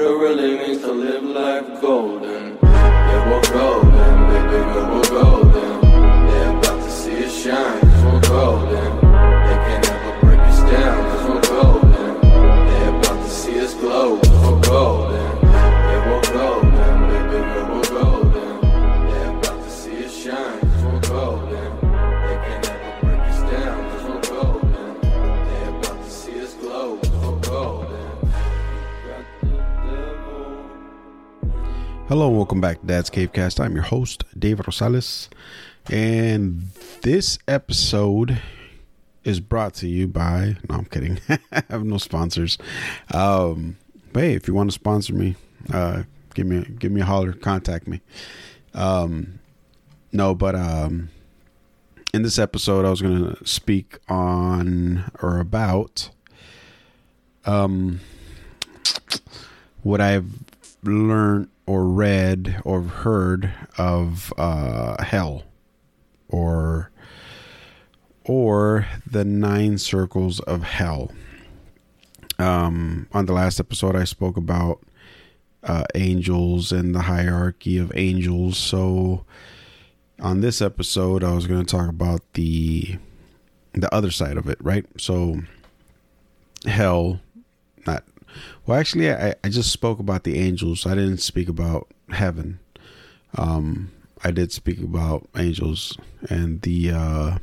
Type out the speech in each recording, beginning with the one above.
what it really means to live life golden. Yeah, we're golden, baby girl, we're golden. They're about to see us shine, Hello and welcome back to Dad's Cavecast. I'm your host, David Rosales, and this episode is brought to you by. No, I'm kidding. I have no sponsors. Um, but hey, if you want to sponsor me, uh, give me give me a holler. Contact me. Um, no, but um, in this episode, I was going to speak on or about um what I've learned or read or heard of uh, hell or or the nine circles of hell. Um, on the last episode, I spoke about uh, angels and the hierarchy of angels. So on this episode, I was going to talk about the the other side of it, right? So hell, not well. Actually, I, I just spoke about the angels. I didn't speak about heaven. Um, I did speak about angels and the uh,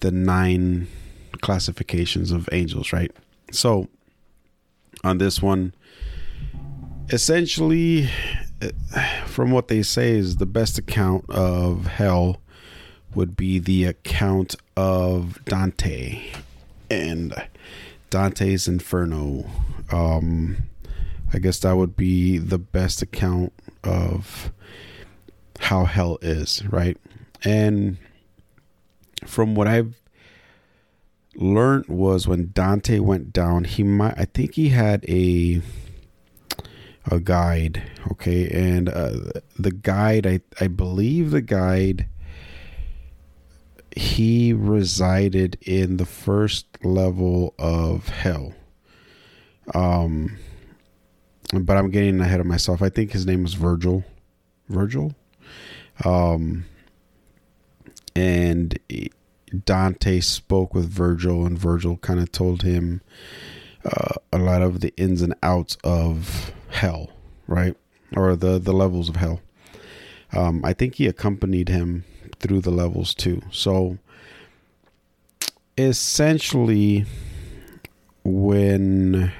the nine classifications of angels, right? So on this one, essentially, eh, from what they say, is the best account of hell would be the account of Dante and Dante's Inferno. Um, I guess that would be the best account of how hell is, right? And from what I've learned was when Dante went down, he might I think he had a a guide, okay? And uh, the guide I I believe the guide he resided in the first level of hell. Um but I'm getting ahead of myself. I think his name was Virgil. Virgil? Um and Dante spoke with Virgil and Virgil kind of told him uh, a lot of the ins and outs of hell, right? Or the the levels of hell. Um I think he accompanied him through the levels too. So essentially when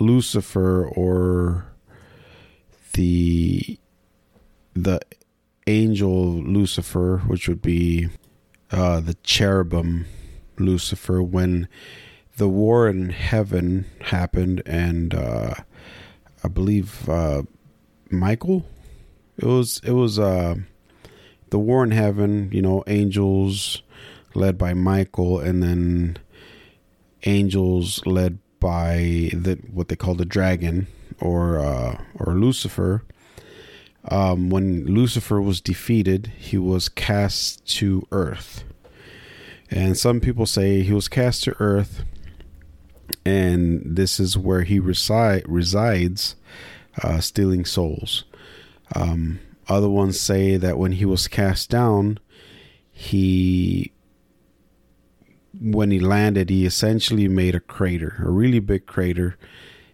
Lucifer or the the angel Lucifer, which would be uh, the cherubim Lucifer, when the war in heaven happened, and uh, I believe uh, Michael, it was it was uh, the war in heaven. You know, angels led by Michael, and then angels led by the what they call the dragon or uh, or Lucifer. Um, when Lucifer was defeated, he was cast to earth, and some people say he was cast to earth, and this is where he reside resides, uh, stealing souls. Um, other ones say that when he was cast down, he when he landed, he essentially made a crater, a really big crater,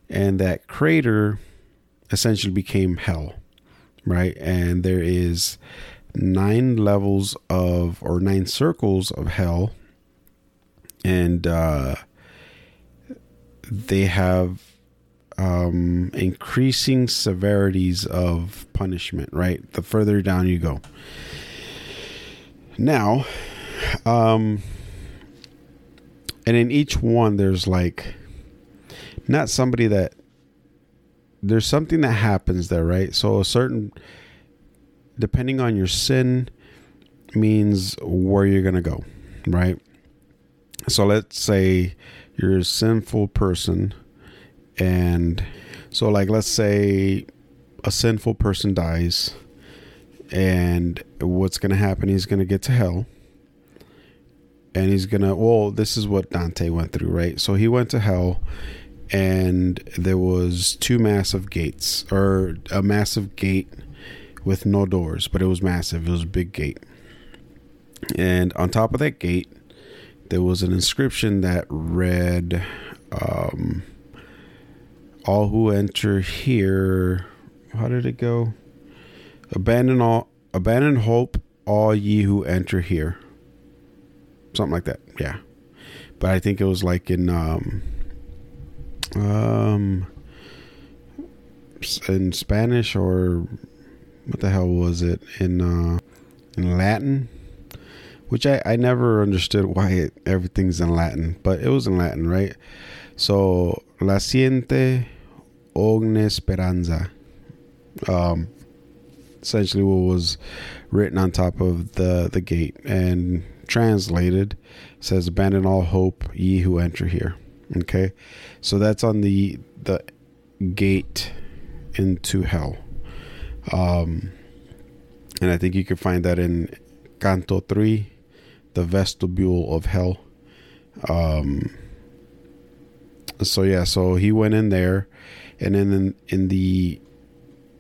and that crater essentially became hell, right? And there is nine levels of or nine circles of hell, and uh, they have um, increasing severities of punishment, right? The further down you go. Now, um, and in each one there's like not somebody that there's something that happens there right so a certain depending on your sin means where you're gonna go right so let's say you're a sinful person and so like let's say a sinful person dies and what's gonna happen he's gonna get to hell and he's gonna well this is what dante went through right so he went to hell and there was two massive gates or a massive gate with no doors, but it was massive. It was a big gate. And on top of that gate, there was an inscription that read, um, All who enter here. How did it go? Abandon all, abandon hope, all ye who enter here. Something like that. Yeah. But I think it was like in, um, um, in Spanish or what the hell was it in uh, in Latin, which I I never understood why it, everything's in Latin, but it was in Latin, right? So la siente ogni speranza, um, essentially what was written on top of the the gate and translated says abandon all hope ye who enter here. Okay? So that's on the the gate into hell. Um, and I think you can find that in Canto 3, the vestibule of hell. Um, so yeah, so he went in there, and then in, in the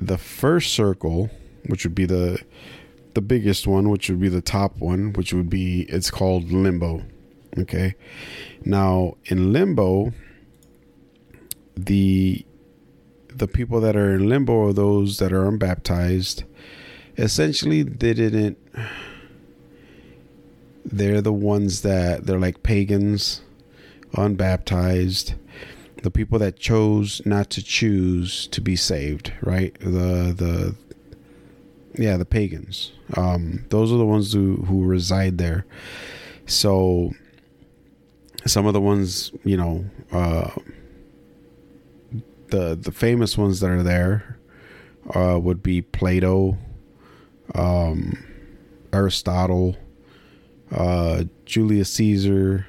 the first circle, which would be the the biggest one, which would be the top one, which would be it's called limbo. Okay, now in limbo, the the people that are in limbo are those that are unbaptized, essentially they didn't. They're the ones that they're like pagans, unbaptized, the people that chose not to choose to be saved, right? The the yeah, the pagans. Um, those are the ones who who reside there. So some of the ones, you know, uh, the the famous ones that are there uh, would be Plato, um, Aristotle, uh, Julius Caesar,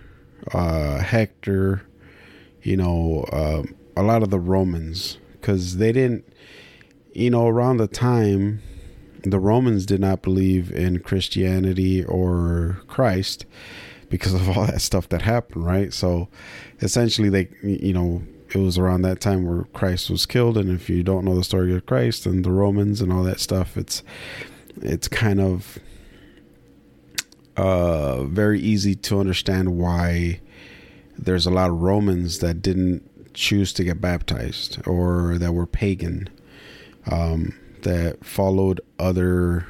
uh, Hector. You know, uh, a lot of the Romans because they didn't. You know, around the time, the Romans did not believe in Christianity or Christ because of all that stuff that happened, right? So essentially, they, you know, it was around that time where Christ was killed. And if you don't know the story of Christ and the Romans and all that stuff, it's it's kind of uh, very easy to understand why there's a lot of Romans that didn't choose to get baptized or that were pagan, um, that followed other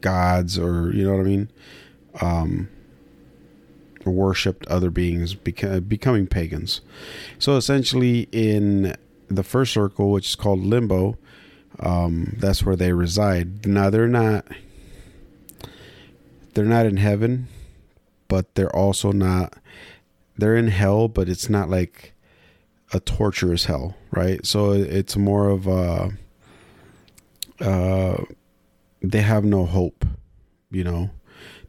gods or you know what I mean. Um, worshipped other beings, beca- becoming pagans. So essentially, in the first circle, which is called limbo, um, that's where they reside. Now they're not they're not in heaven, but they're also not they're in hell, but it's not like a torturous hell, right? So it's more of a uh, they have no hope, you know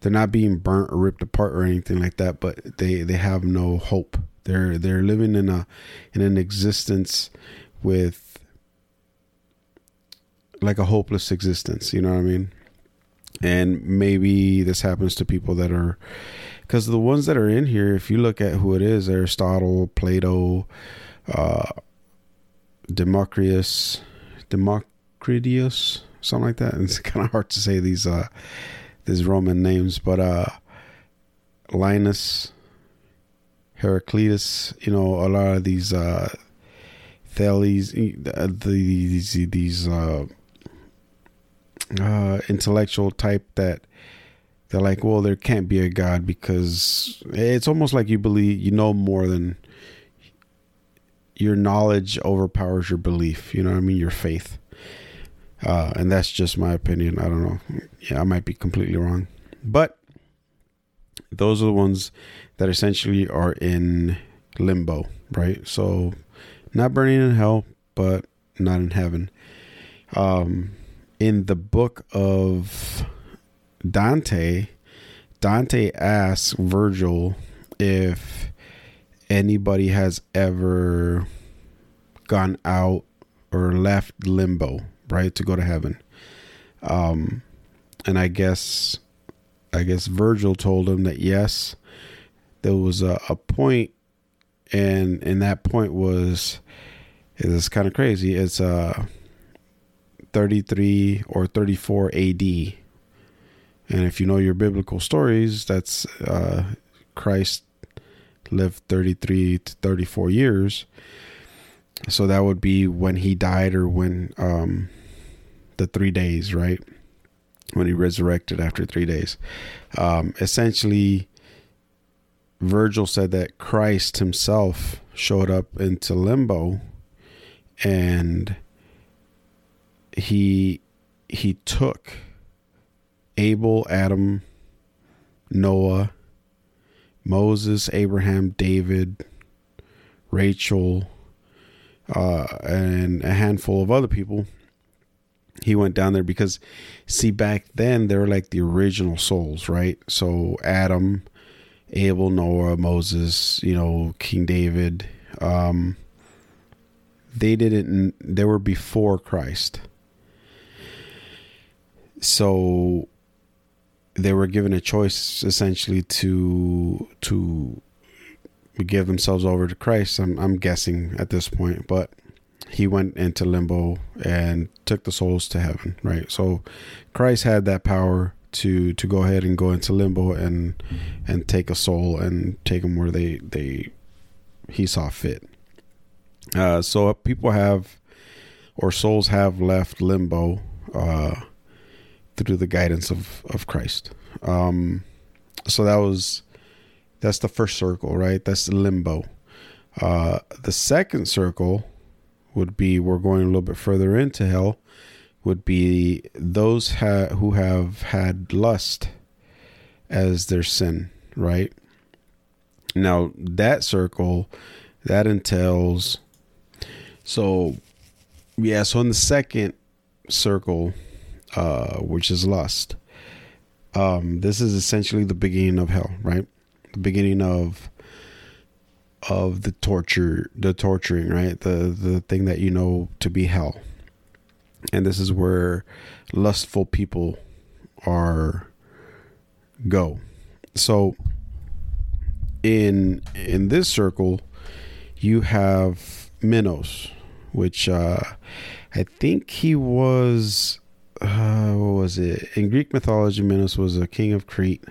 they're not being burnt or ripped apart or anything like that, but they they have no hope. They're they're living in a in an existence with like a hopeless existence, you know what I mean? And maybe this happens to people that are because the ones that are in here, if you look at who it is, Aristotle, Plato, uh, Democritus, Democritus, something like that. It's kind of hard to say these uh, these Roman names, but uh, Linus, Heraclitus, you know, a lot of these uh, Thales, uh, these these uh, uh, intellectual type that they're like, well, there can't be a God because it's almost like you believe you know more than your knowledge overpowers your belief. You know what I mean? Your faith. Uh, and that's just my opinion. I don't know. Yeah, I might be completely wrong. But those are the ones that essentially are in limbo, right? So not burning in hell, but not in heaven. Um, in the book of Dante, Dante asks Virgil if anybody has ever gone out or left limbo, right, to go to heaven. Um, and I guess, I guess Virgil told him that yes, there was a, a point and and that point was it's kind of crazy. It's uh 33 or 34 AD. And if you know your biblical stories, that's uh, Christ lived 33 to 34 years. So that would be when he died or when um, the three days, right? When he resurrected after three days. Um, essentially, Virgil said that Christ himself showed up into limbo and he he took Abel, Adam, Noah, Moses, Abraham, David, Rachel, uh, and a handful of other people. He went down there because, see, back then they were like the original souls, right? So Adam, Abel, Noah, Moses, you know, King David, um, they didn't, they were before Christ so they were given a choice essentially to to give themselves over to Christ. I'm I'm guessing at this point, but he went into limbo and took the souls to heaven, right? So Christ had that power to to go ahead and go into limbo and and take a soul and take them where they they he saw fit. Uh, so people have or souls have left limbo uh, through the guidance of of Christ. Um, so that was that's the first circle, right? That's the limbo. Uh, the second circle would be we're going a little bit further into hell. Would be those ha- who have had lust as their sin, right? Now that circle that entails so yeah, so in the second circle uh, which is lust. Um, this is essentially the beginning of hell, right? The beginning of of the torture, the torturing, right? The the thing that you know to be hell. And this is where lustful people are go. So in in this circle, you have Minos, which uh, I think he was uh, what was it? In Greek mythology, Minos was a king of Crete,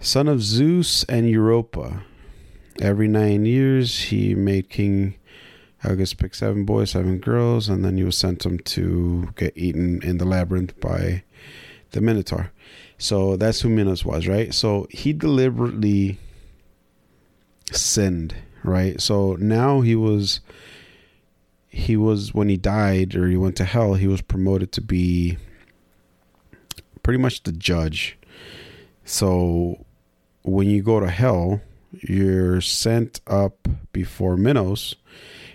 son of Zeus and Europa. Every nine years, he made King Aegeus pick seven boys, seven girls, and then he was sent them to get eaten in the labyrinth by the Minotaur. So that's who Minos was, right? So he deliberately sinned, right? So now he was he was when he died or he went to hell, he was promoted to be pretty much the judge. So when you go to hell, you're sent up before Minos,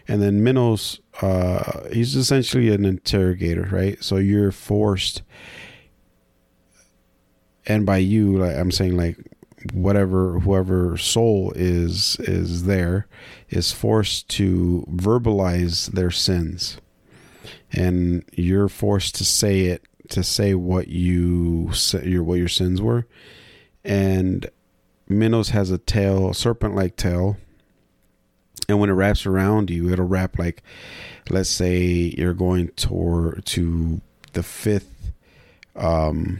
and then Minos, uh, he's essentially an interrogator, right? So you're forced, and by you, like I'm saying, like whatever whoever soul is is there is forced to verbalize their sins. And you're forced to say it to say what you your what your sins were. And Minos has a tail serpent like tail. And when it wraps around you it'll wrap like let's say you're going toward to the fifth um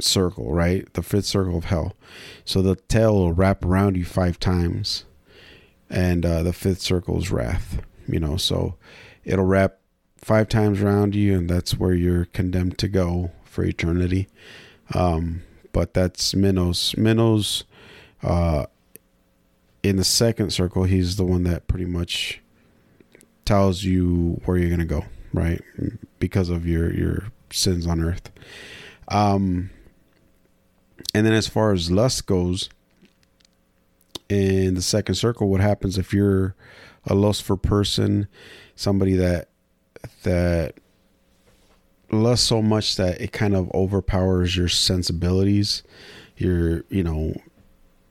circle, right? The fifth circle of hell. So the tail will wrap around you five times, and uh, the fifth circle is wrath. You know, so it'll wrap five times around you, and that's where you're condemned to go for eternity. Um, but that's Minos. Minos, uh, in the second circle, he's the one that pretty much tells you where you're gonna go, right? Because of your your sins on earth. Um, and then as far as lust goes, in the second circle, what happens if you're a lustful person, somebody that that lusts so much that it kind of overpowers your sensibilities, you're you know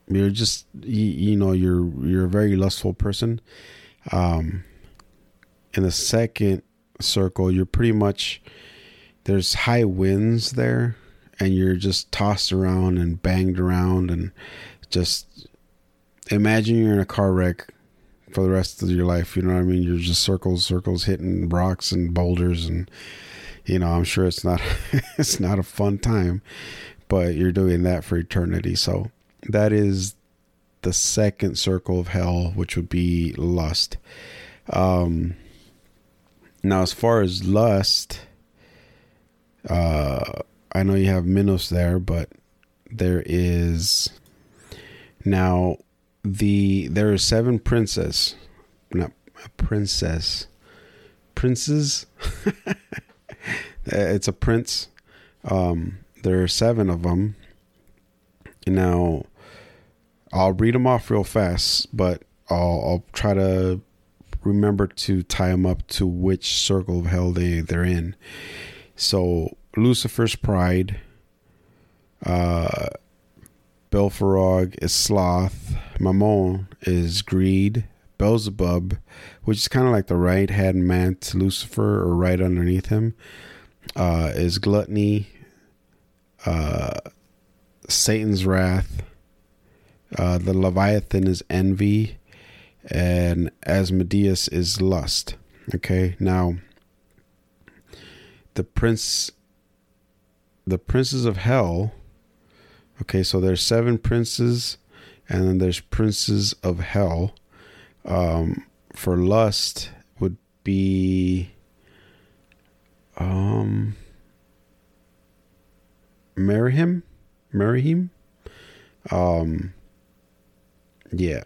you're just you, you know you're you're a very lustful person. Um, in the second circle, you're pretty much there's high winds there and you're just tossed around and banged around and just imagine you're in a car wreck for the rest of your life. You know what I mean? You're just circles, circles, hitting rocks and boulders, and you know, I'm sure it's not it's not a fun time, but you're doing that for eternity. So that is the second circle of hell, which would be lust. Um, now, as far as lust, uh, I know you have Minos there, but there is now the there are seven princes, not a princess, princes. it's a prince. Um, there are seven of them. Now, I'll read them off real fast, but I'll, I'll try to remember to tie them up to which circle of hell they they're in. So Lucifer's pride, uh, Belphegor is sloth, Mammon is greed, Beelzebub, which is kind of like the right hand man to Lucifer or right underneath him, uh, is gluttony, uh, Satan's wrath, uh, the Leviathan is envy, and Asmodeus is lust. Okay, now the prince, the princes of hell. Okay, so there's seven princes, and then there's princes of hell. Um, for lust would be um marry him marry him um yeah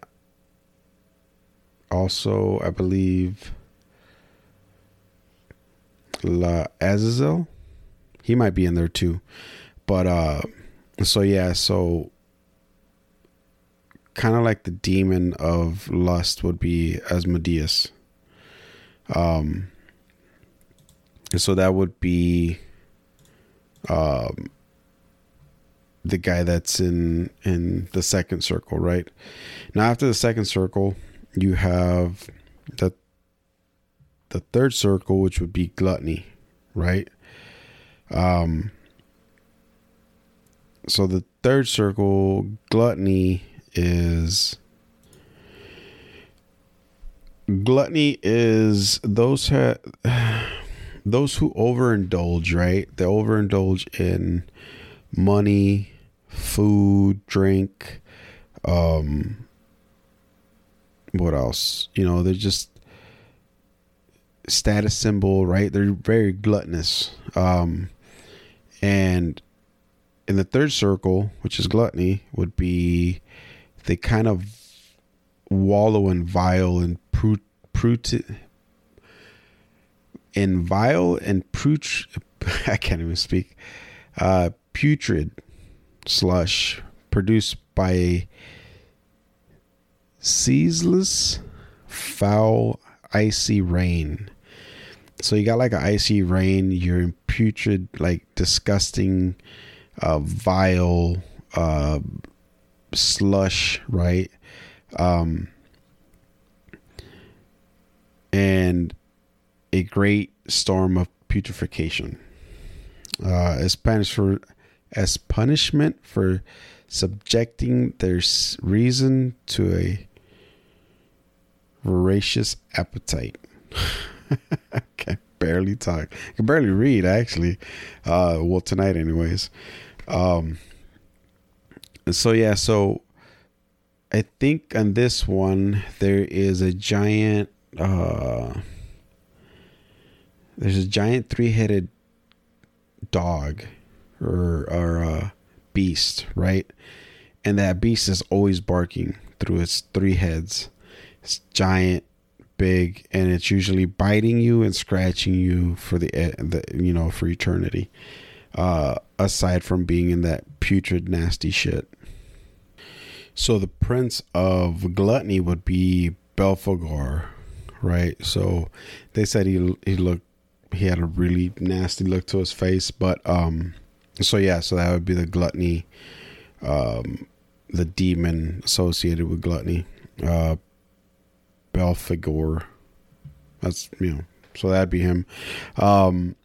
also i believe la azazel he might be in there too but uh so yeah so kind of like the demon of lust would be asmodeus um so that would be um the guy that's in in the second circle, right? Now after the second circle, you have the the third circle, which would be gluttony, right? Um so the third circle, gluttony is gluttony is those ha- those who overindulge, right? They overindulge in money, food, drink, um what else? You know, they're just status symbol, right? They're very gluttonous. Um and in the third circle, which is gluttony, would be they kind of wallow in vile and prut in vile and prut I can't even speak uh, putrid slush produced by a ceaseless, foul, icy rain. So you got like an icy rain. You're in putrid, like disgusting, uh, vile uh, slush, right? Um, and a great storm of putrefaction uh, as for as punishment for subjecting their reason to a voracious appetite. Barely talk. I can barely read actually. Uh, well, tonight, anyways. Um, so yeah, so I think on this one there is a giant. Uh, there's a giant three-headed dog or or a beast, right? And that beast is always barking through its three heads. It's giant, big, and it's usually biting you and scratching you for the, the you know for eternity. Uh, aside from being in that putrid, nasty shit. So the prince of gluttony would be Belphegor, right? So they said he he looked he had a really nasty look to his face. But um, so yeah, so that would be the gluttony, um, the demon associated with gluttony, uh, Belphegor. That's you know, so that'd be him. Um,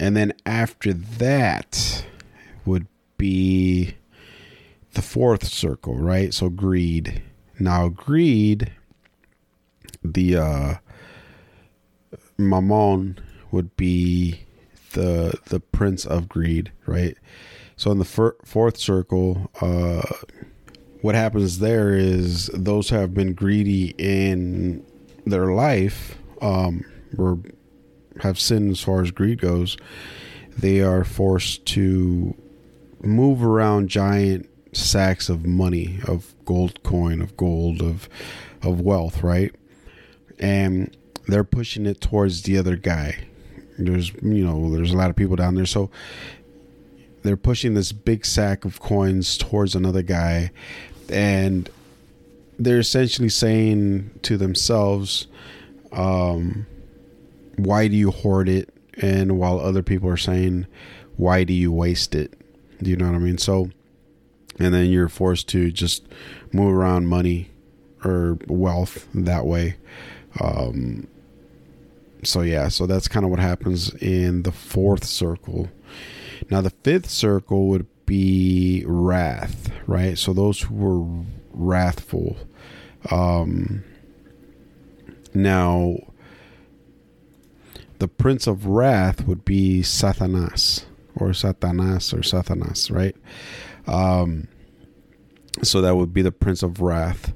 and then after that would be the fourth circle, right? So greed. Now, greed, the uh, Mammon would be the the prince of greed, right? So in the fir- fourth circle, uh, what happens there is those who have been greedy in their life, um, or have sinned as far as greed goes, they are forced to move around giant sacks of money, of gold coin, of gold, of of wealth, right? And they're pushing it towards the other guy. There's you know, there's a lot of people down there, so they're pushing this big sack of coins towards another guy and they're essentially saying to themselves um, why do you hoard it? And while other people are saying why do you waste it? Do you know what i mean? So and then you're forced to just move around money or wealth that way. Um, so yeah so that's kind of what happens in the fourth circle. Now, the fifth circle would be wrath, right? So those who were wrathful. Um, now, the prince of wrath would be Satanas or Satanas or Satanas, right? Um, so that would be the prince of wrath.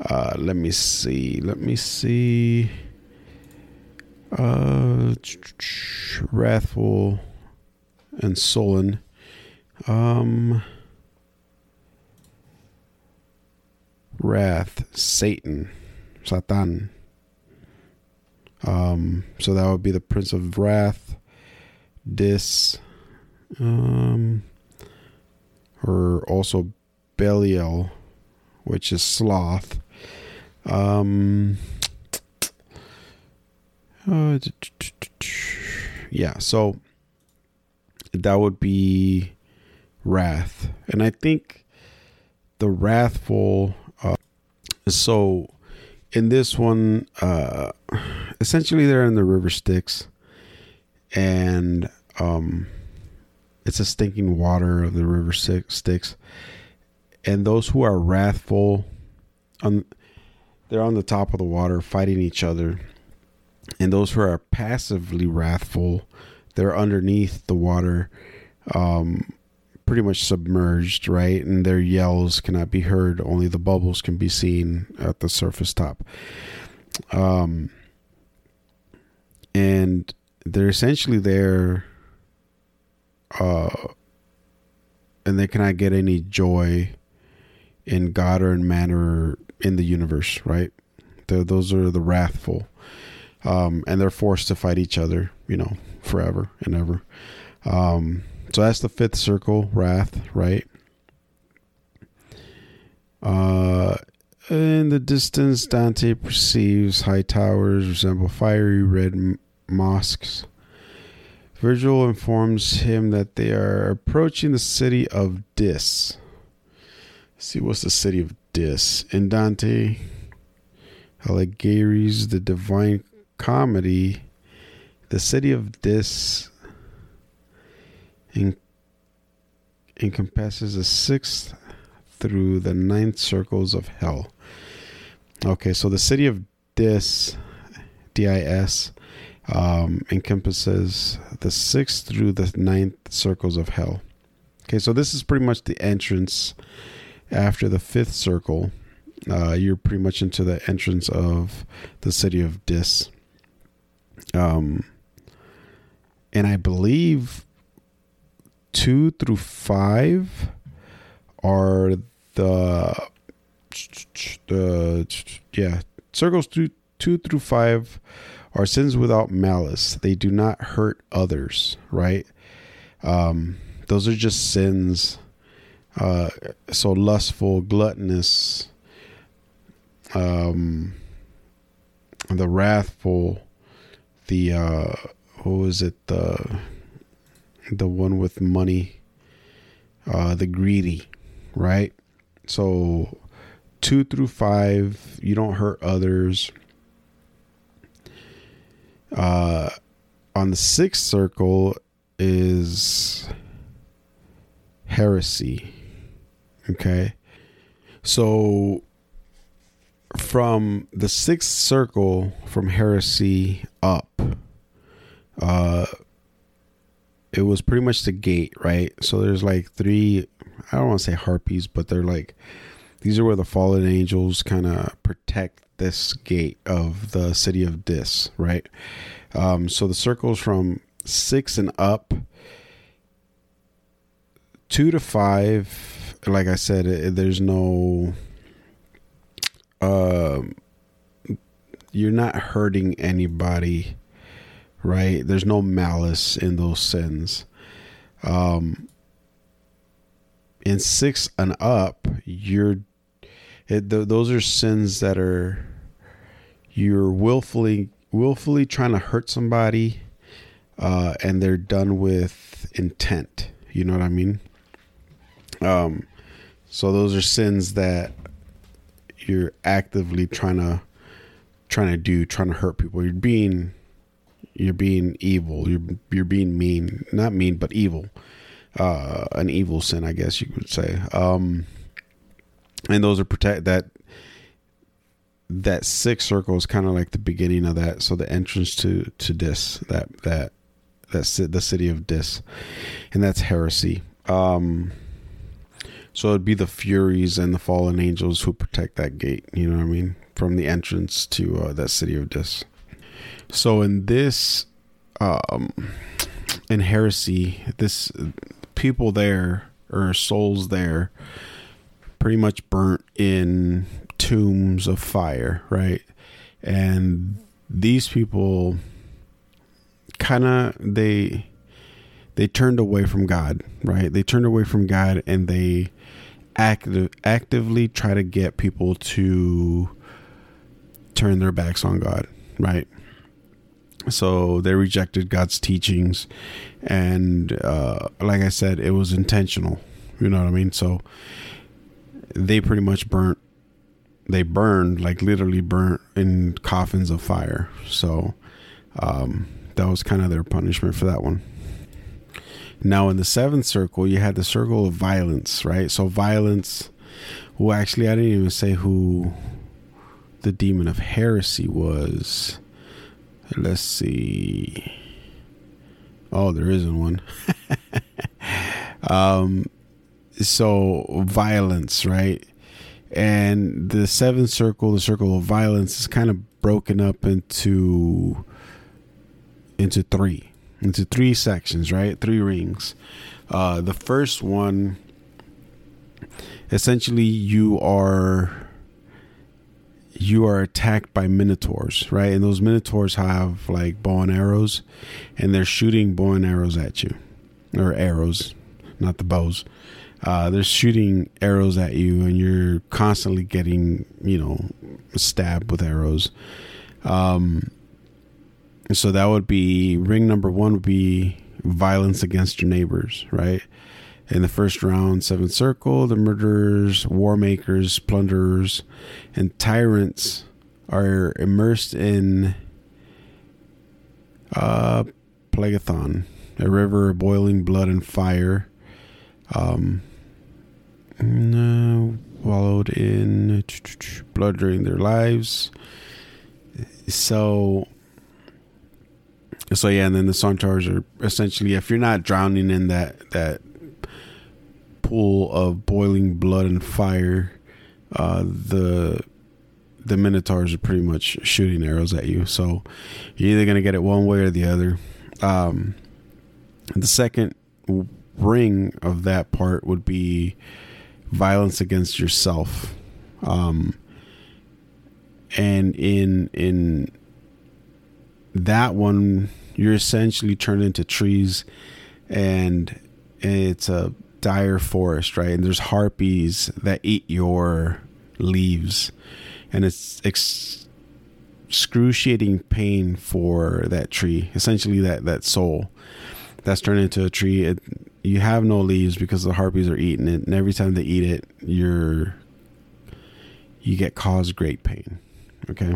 Uh, let me see. Let me see. Uh, wrathful and sullen. Um, wrath, Satan, Satan. Um, so that would be the prince of wrath, Dis, um, or also Belial, which is sloth. Um, uh, yeah, so that would be wrath. And I think the wrathful. Uh, so in this one, uh, essentially they're in the river Styx, and um, it's a stinking water of the river Styx. And those who are wrathful, on they're on the top of the water fighting each other, and those who are passively wrathful they're underneath the water, um, pretty much submerged, right? And their yells cannot be heard. Only the bubbles can be seen at the surface top. Um, and they're essentially there, uh, and they cannot get any joy in God or in man or in the universe, right? They're, those are the wrathful. Um, and they're forced to fight each other, you know, forever and ever. Um, so that's the fifth circle, wrath, right? Uh, in the distance, Dante perceives high towers resemble fiery red m- mosques. Virgil informs him that they are approaching the city of Dis. Let's see what's the city of Dis in Dante Alighieri's The Divine Comedy the city of Dis en- encompasses the sixth through the ninth circles of hell. Okay, so the city of Dis, D-I-S, um, encompasses the sixth through the ninth circles of hell. Okay, so this is pretty much the entrance after the fifth circle. Uh, you're pretty much into the entrance of the city of Dis. Um, and I believe two through five are the the yeah circles through two through five are sins without malice. They do not hurt others, right? Um, those are just sins. Uh, so lustful, gluttonous, um, the wrathful, the uh, what was it the the one with money uh the greedy right? So two through five you don't hurt others. Uh on the sixth circle is heresy okay? So from the sixth circle from heresy up, uh, it was pretty much the gate, right? So there's like three, I don't want to say harpies, but they're like, these are where the fallen angels kind of protect this gate of the city of Dis, right? Um, so the circles from six and up, two to five, like I said, it, there's no, um, you're not hurting anybody right? There's no malice in those sins. Um, in six and up, you're it, th- those are sins that are you're willfully willfully trying to hurt somebody, uh, and they're done with intent. You know what I mean? Um, so those are sins that you're actively trying to trying to do, trying to hurt people. You're being you're being evil. You're you're being mean, not mean, but evil. Uh, an evil sin, I guess you could say. Um, and those are protect that. That sixth circle is kind of like the beginning of that. So the entrance to to Dis, that that that's the city of Dis, and that's heresy. Um, so it'd be the Furies and the fallen angels who protect that gate. You know what I mean? From the entrance to uh, that city of Dis. So in this, um, in heresy, this people there or souls there, pretty much burnt in tombs of fire, right? And these people kind of they they turned away from God, right? They turned away from God and they active actively try to get people to turn their backs on God, right? So they rejected God's teachings, and uh, like I said, it was intentional. You know what I mean? So they pretty much burnt. They burned, like literally burnt in coffins of fire. So um, that was kind of their punishment for that one. Now, in the seventh circle, you had the circle of violence, right? So, violence. Well, actually, I didn't even say who the demon of heresy was. Let's see. Oh, there isn't one. um, so violence, right? And the seventh circle, the circle of violence, is kind of broken up into into three, into three sections, right? Three rings. Uh, the first one, essentially, you are you are attacked by minotaurs, right? And those minotaurs have like bow and arrows, and they're shooting bow and arrows at you, or arrows, not the bows. Uh, they're shooting arrows at you, and you're constantly getting, you know, stabbed with arrows. Um, so that would be ring number one would be violence against your neighbors, right? In the first round, Seventh Circle, the murderers, war makers, plunderers, and tyrants are immersed in uh, Phlegethon, a river of boiling blood and fire. Um, uh, wallowed in blood during their lives. So, so yeah, and then the Centaurs are essentially, if you're not drowning in that that pool of boiling blood and fire, uh, the the minotaurs are pretty much shooting arrows at you. So you're either gonna get it one way or the other. Um, the second ring of that part would be violence against yourself. Um, and in in that one, you're essentially turned into trees, and it's a dire forest, right? And there's harpies that eat your leaves, and it's excruciating pain for that tree. Essentially, that that soul that's turned into a tree. It, you have no leaves because the harpies are eating it, and every time they eat it, you're you get caused great pain. Okay,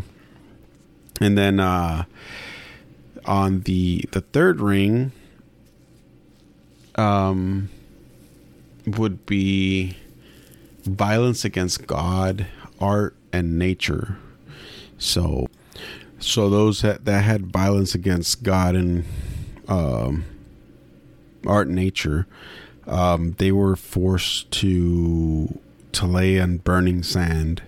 and then uh, on the the third ring, um, would be violence against God, art, and nature. So, so those that, that had violence against God and um, art and nature, um, they were forced to to lay on burning sand,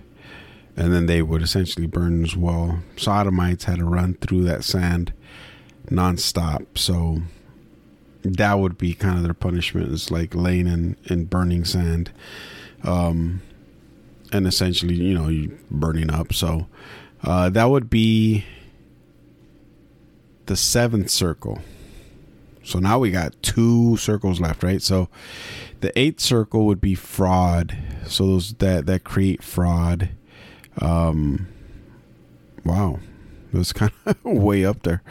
and then they would essentially burn as well. Sodomites had to run through that sand nonstop. So that would be kind of their punishment is like laying in, in burning sand. Um, and essentially, you know, you burning up. So uh, that would be the seventh circle. So now we got two circles left, right? So the eighth circle would be fraud. So those that that create fraud. Um, wow, it was kind of way up there.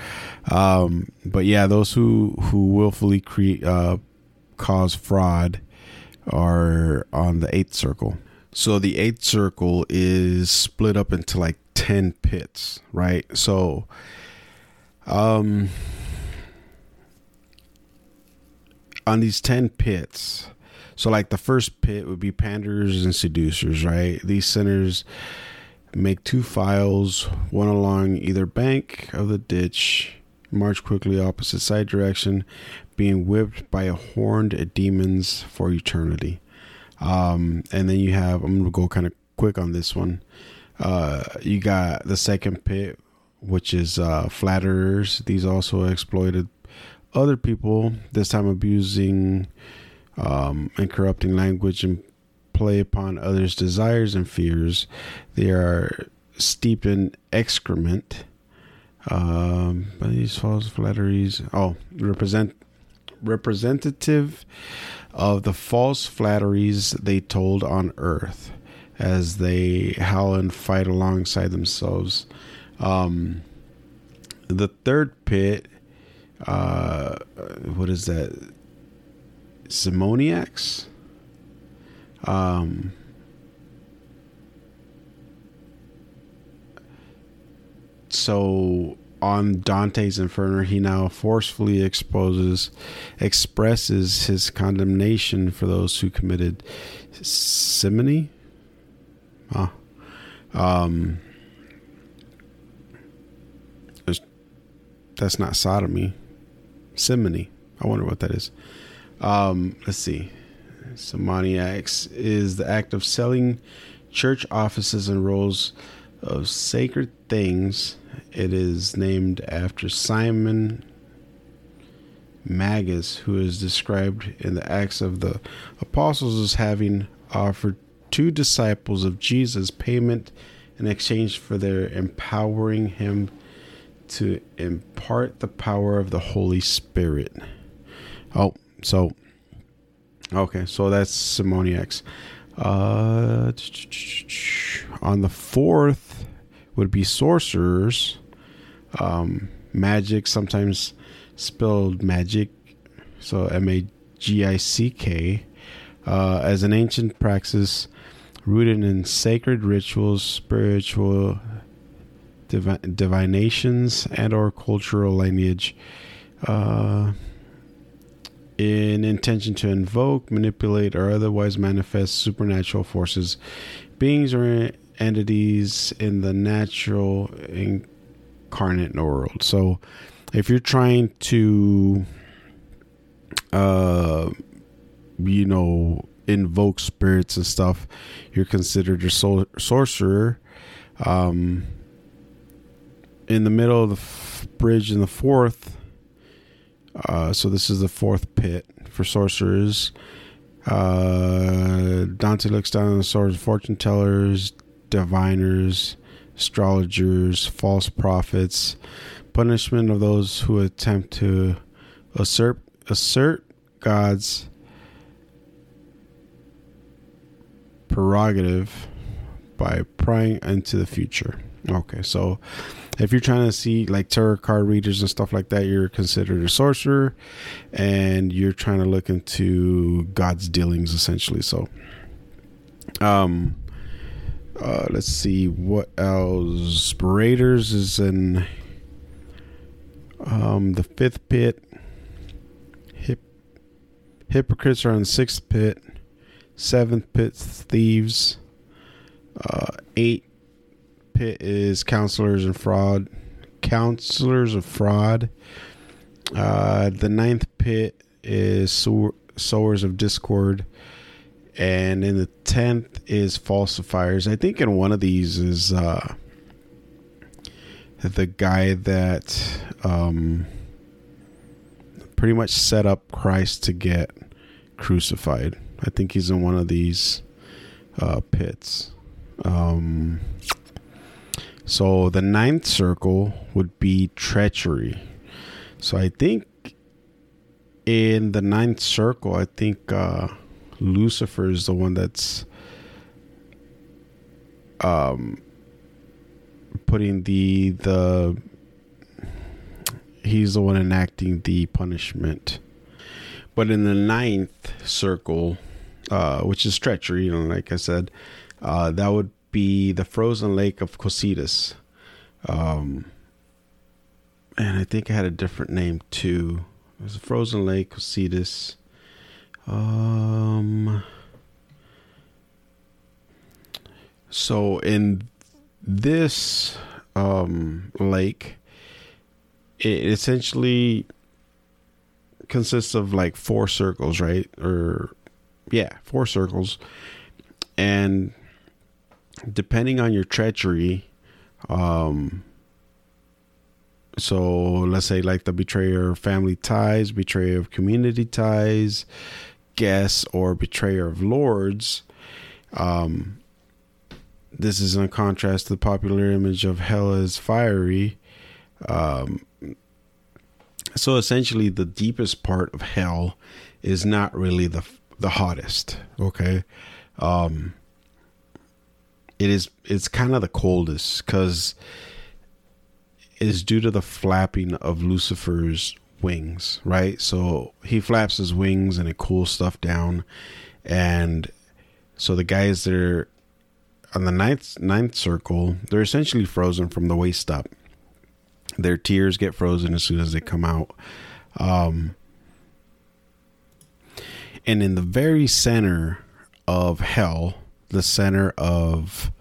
Um, but yeah, those who who willfully create uh, cause fraud are on the eighth circle. So the eighth circle is split up into like ten pits, right? So, um, on these ten pits. So, like the first pit would be panders and seducers, right? These sinners Make two files, one along either bank of the ditch. March quickly opposite side direction, being whipped by a horned demons for eternity. Um, and then you have, I'm going to go kind of quick on this one. Uh, you got the second pit, which is uh, flatterers. These also exploited other people, this time abusing um, and corrupting language and play upon others' desires and fears. They are steeped in excrement. Um, but these false flatteries. Oh, represent representative of the false flatteries they told on earth as they howl and fight alongside themselves. Um, the third pit, uh, what is that? Simoniacs? Um, so on Dante's Inferno, he now forcefully exposes, expresses his condemnation for those who committed simony. Ah, um, that's not sodomy, simony. I wonder what that is. Um, let's see. Simoniacs is the act of selling church offices and rolls of sacred things. It is named after Simon Magus, who is described in the Acts of the Apostles as having offered two disciples of Jesus payment in exchange for their empowering him to impart the power of the Holy Spirit. Oh, so Okay, so that's Simoniacs. Uh, on the fourth would be sorcerers. Um, magic, sometimes spelled magic, so M A G I C K, uh, as an ancient practice rooted in sacred rituals, spiritual divi- divinations, and or cultural lineage. Uh, in intention to invoke, manipulate, or otherwise manifest supernatural forces, beings, or entities in the natural incarnate world. So, if you're trying to, uh, you know, invoke spirits and stuff, you're considered a sor- sorcerer. Um, in the middle of the f- bridge in the fourth uh, so this is the fourth pit for sorcerers. Uh, Dante looks down on the swords of fortune tellers, diviners, astrologers, false prophets, punishment of those who attempt to assert assert God's prerogative by prying into the future. Okay, so if you're trying to see like tarot card readers and stuff like that, you're considered a sorcerer, and you're trying to look into God's dealings essentially. So, um, uh, let's see what else. Raiders is in um the fifth pit. Hip hypocrites are in sixth pit. Seventh pit thieves. Uh, eight pit is counselors and fraud. Counselors of fraud. Uh, the ninth pit is sow- sowers of discord, and in the tenth is falsifiers. I think in one of these is uh, the guy that um, pretty much set up Christ to get crucified. I think he's in one of these uh, pits. Um, so the ninth circle would be treachery. So I think in the ninth circle, I think uh, Lucifer is the one that's um, putting the the he's the one enacting the punishment. But in the ninth circle, uh, which is treachery, you know, like I said, uh, that would be the frozen lake of Cocytus. Um, and I think it had a different name too. It was a frozen lake, Cocytus. Um, so in this um, lake, it essentially consists of like four circles, right? Or yeah, four circles. And depending on your treachery, um so let's say like the betrayer of family ties, betrayer of community ties, guests, or betrayer of lords. Um this is in contrast to the popular image of hell as fiery. Um, so essentially, the deepest part of hell is not really the the hottest. Okay, um, it is. It's kind of the coldest because it is due to the flapping of Lucifer's wings. Right, so he flaps his wings and it cools stuff down, and so the guys that are on the ninth ninth circle, they're essentially frozen from the waist up. Their tears get frozen as soon as they come out. Um, and in the very center of hell, the center of,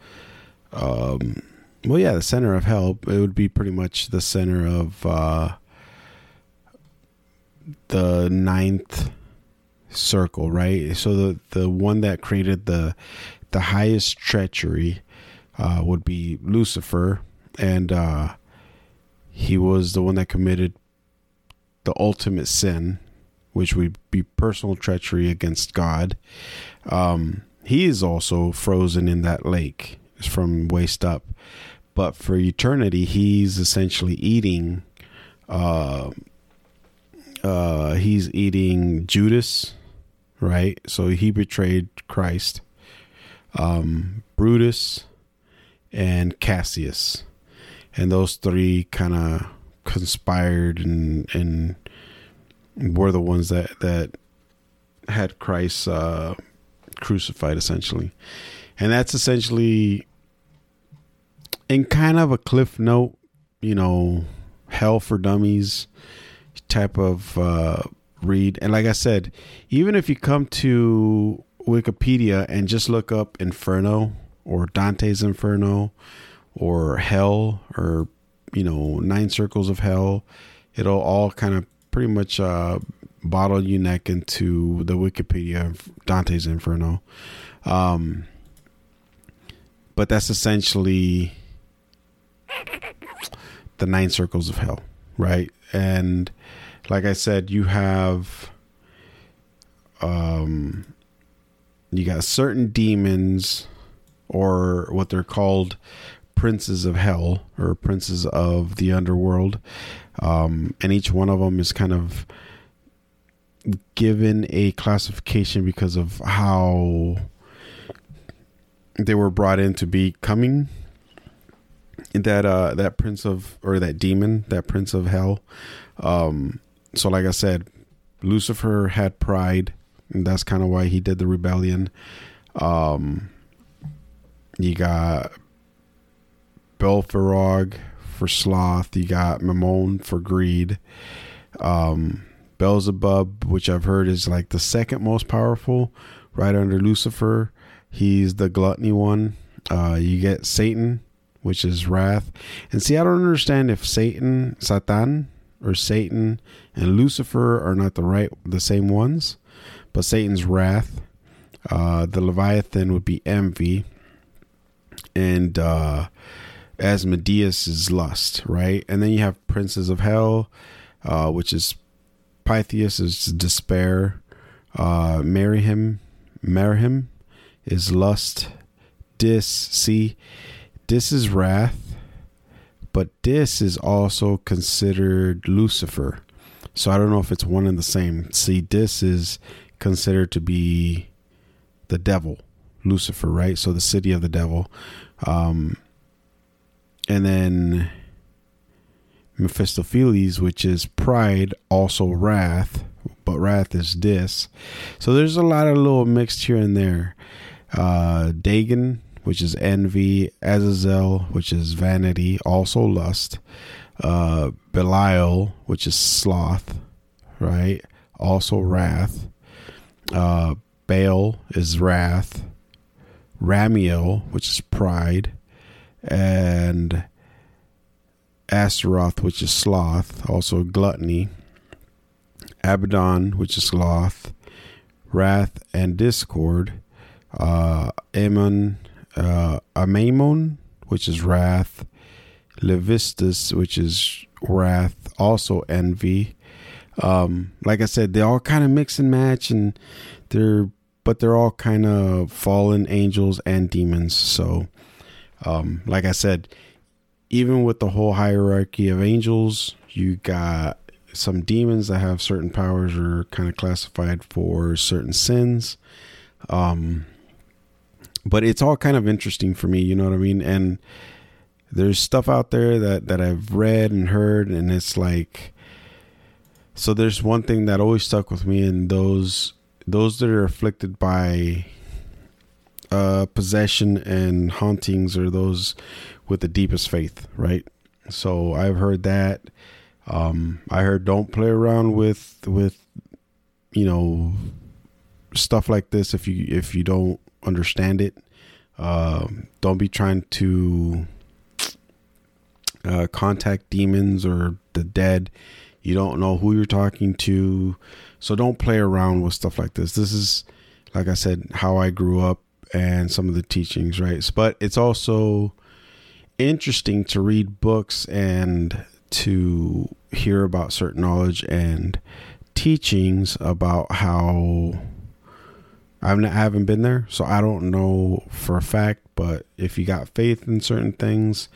um, well, yeah, the center of hell, it would be pretty much the center of uh, the ninth circle, right? So the the one that created the the highest treachery uh, would be Lucifer, and uh, he was the one that committed the ultimate sin, which would be personal treachery against God. Um, he is also frozen in that lake from waist up, but for eternity, he's essentially eating. Uh, uh, he's eating Judas, right? So he betrayed Christ. Um, Brutus and Cassius and those three kind of conspired and and were the ones that that had Christ uh, crucified essentially, and that's essentially in kind of a cliff note, you know, hell for dummies type of uh, read. And like I said, even if you come to Wikipedia and just look up Inferno or Dante's Inferno or hell or you know nine circles of hell it'll all kind of pretty much uh, bottle you neck into the wikipedia of dante's inferno um, but that's essentially the nine circles of hell right and like i said you have um you got certain demons or what they're called princes of hell or princes of the underworld. Um, and each one of them is kind of given a classification because of how they were brought in to be becoming that uh that prince of or that demon that prince of hell um so like i said lucifer had pride and that's kind of why he did the rebellion um you got Belphegor for sloth. You got Mammon for greed. Um, Beelzebub, which I've heard is like the second most powerful, right under Lucifer. He's the gluttony one. Uh, you get Satan which is wrath. And see, I don't understand if Satan, Satan, or Satan and Lucifer are not the right, the same ones, but Satan's wrath. Uh, the Leviathan would be envy, and uh, Asmodeus is lust, right? And then you have princes of hell, uh, which is Pythias is despair, uh, Merihim, Merihim is lust, Dis, see, Dis is wrath, but Dis is also considered Lucifer. So I don't know if it's one and the same. See, Dis is considered to be the devil, Lucifer, right? So the city of the devil. Um, and then Mephistopheles, which is pride, also wrath, but wrath is dis. So there's a lot of little mixed here and there. Uh, Dagon, which is envy, Azazel, which is vanity, also lust. Uh, Belial, which is sloth, right? Also wrath. Uh, Baal is wrath. Ramiel, which is pride. And Astaroth, which is sloth, also gluttony. Abaddon, which is sloth. Wrath and discord. Uh, Ammon, uh, Amamon, which is wrath. Levistus, which is wrath, also envy. Um, like I said, they all kind of mix and match, and they're but they're all kind of fallen angels and demons. So, um, like I said, even with the whole hierarchy of angels, you got some demons that have certain powers or kind of classified for certain sins. Um, but it's all kind of interesting for me, you know what I mean? And there's stuff out there that that I've read and heard, and it's like, so there's one thing that always stuck with me, and those those that are afflicted by uh, possession and hauntings are those with the deepest faith, right? So I've heard that. Um, I heard don't play around with with you know stuff like this if you if you don't understand it. Uh, don't be trying to uh, contact demons or the dead. You don't know who you're talking to, so don't play around with stuff like this. This is, like I said, how I grew up and some of the teachings, right? But it's also interesting to read books and to hear about certain knowledge and teachings about how I've not, I haven't been there, so I don't know for a fact. But if you got faith in certain things,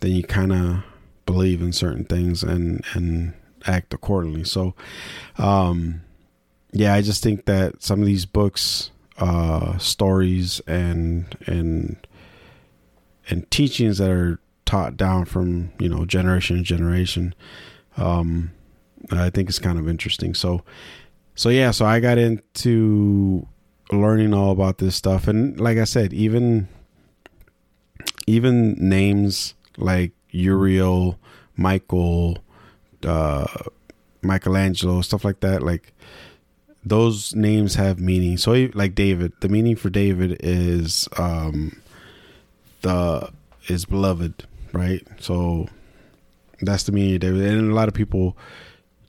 then you kind of believe in certain things and and act accordingly. So, um, yeah, I just think that some of these books, uh, stories, and and and teachings that are taught down from you know generation to generation, um, I think it's kind of interesting. So, so yeah, so I got into learning all about this stuff, and like I said, even even names like Uriel, Michael, uh, Michelangelo, stuff like that, like those names have meaning. So, like David, the meaning for David is um, the is beloved, right? So that's the meaning of David, and a lot of people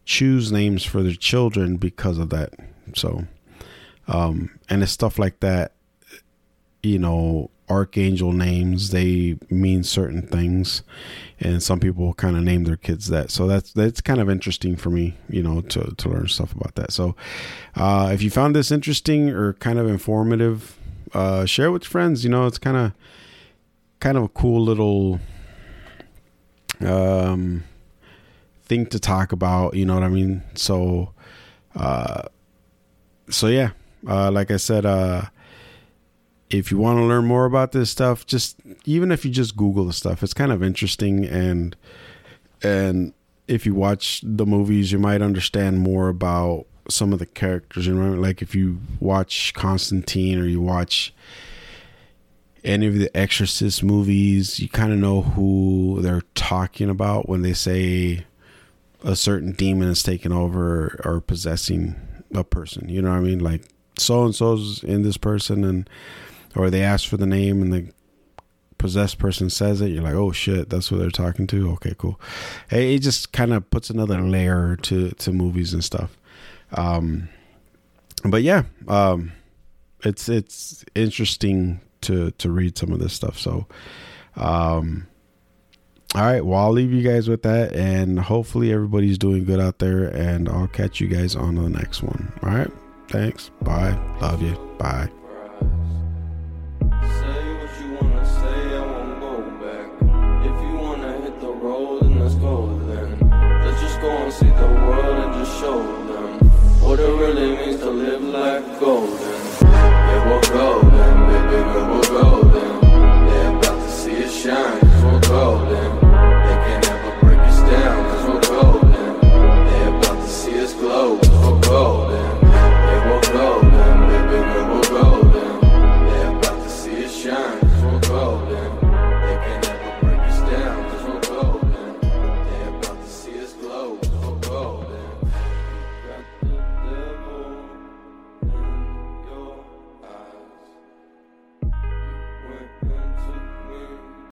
choose names for their children because of that. So, um, and it's stuff like that. You know, archangel names they mean certain things. And some people kind of name their kids that. So that's that's kind of interesting for me you know to to learn stuff about that. So uh, if you found this interesting or kind of informative uh, share it with friends you know it's kind of kind of a cool little um thing to talk about you know what i mean? So uh so yeah uh like i said uh if you want to learn more about this stuff, just even if you just Google the stuff, it's kind of interesting and and if you watch the movies, you might understand more about some of the characters. You know, like if you watch Constantine or you watch any of the Exorcist movies, you kind of know who they're talking about when they say a certain demon is taking over or possessing a person. You know what I mean? Like so and so's in this person and or they ask for the name and the possessed person says it, you're like, oh shit, that's what they're talking to. Okay, cool. It just kind of puts another layer to to movies and stuff. Um, but yeah, um, it's it's interesting to to read some of this stuff. So, um, all right, well, I'll leave you guys with that, and hopefully everybody's doing good out there. And I'll catch you guys on the next one. All right, thanks. Bye. Love you. Bye.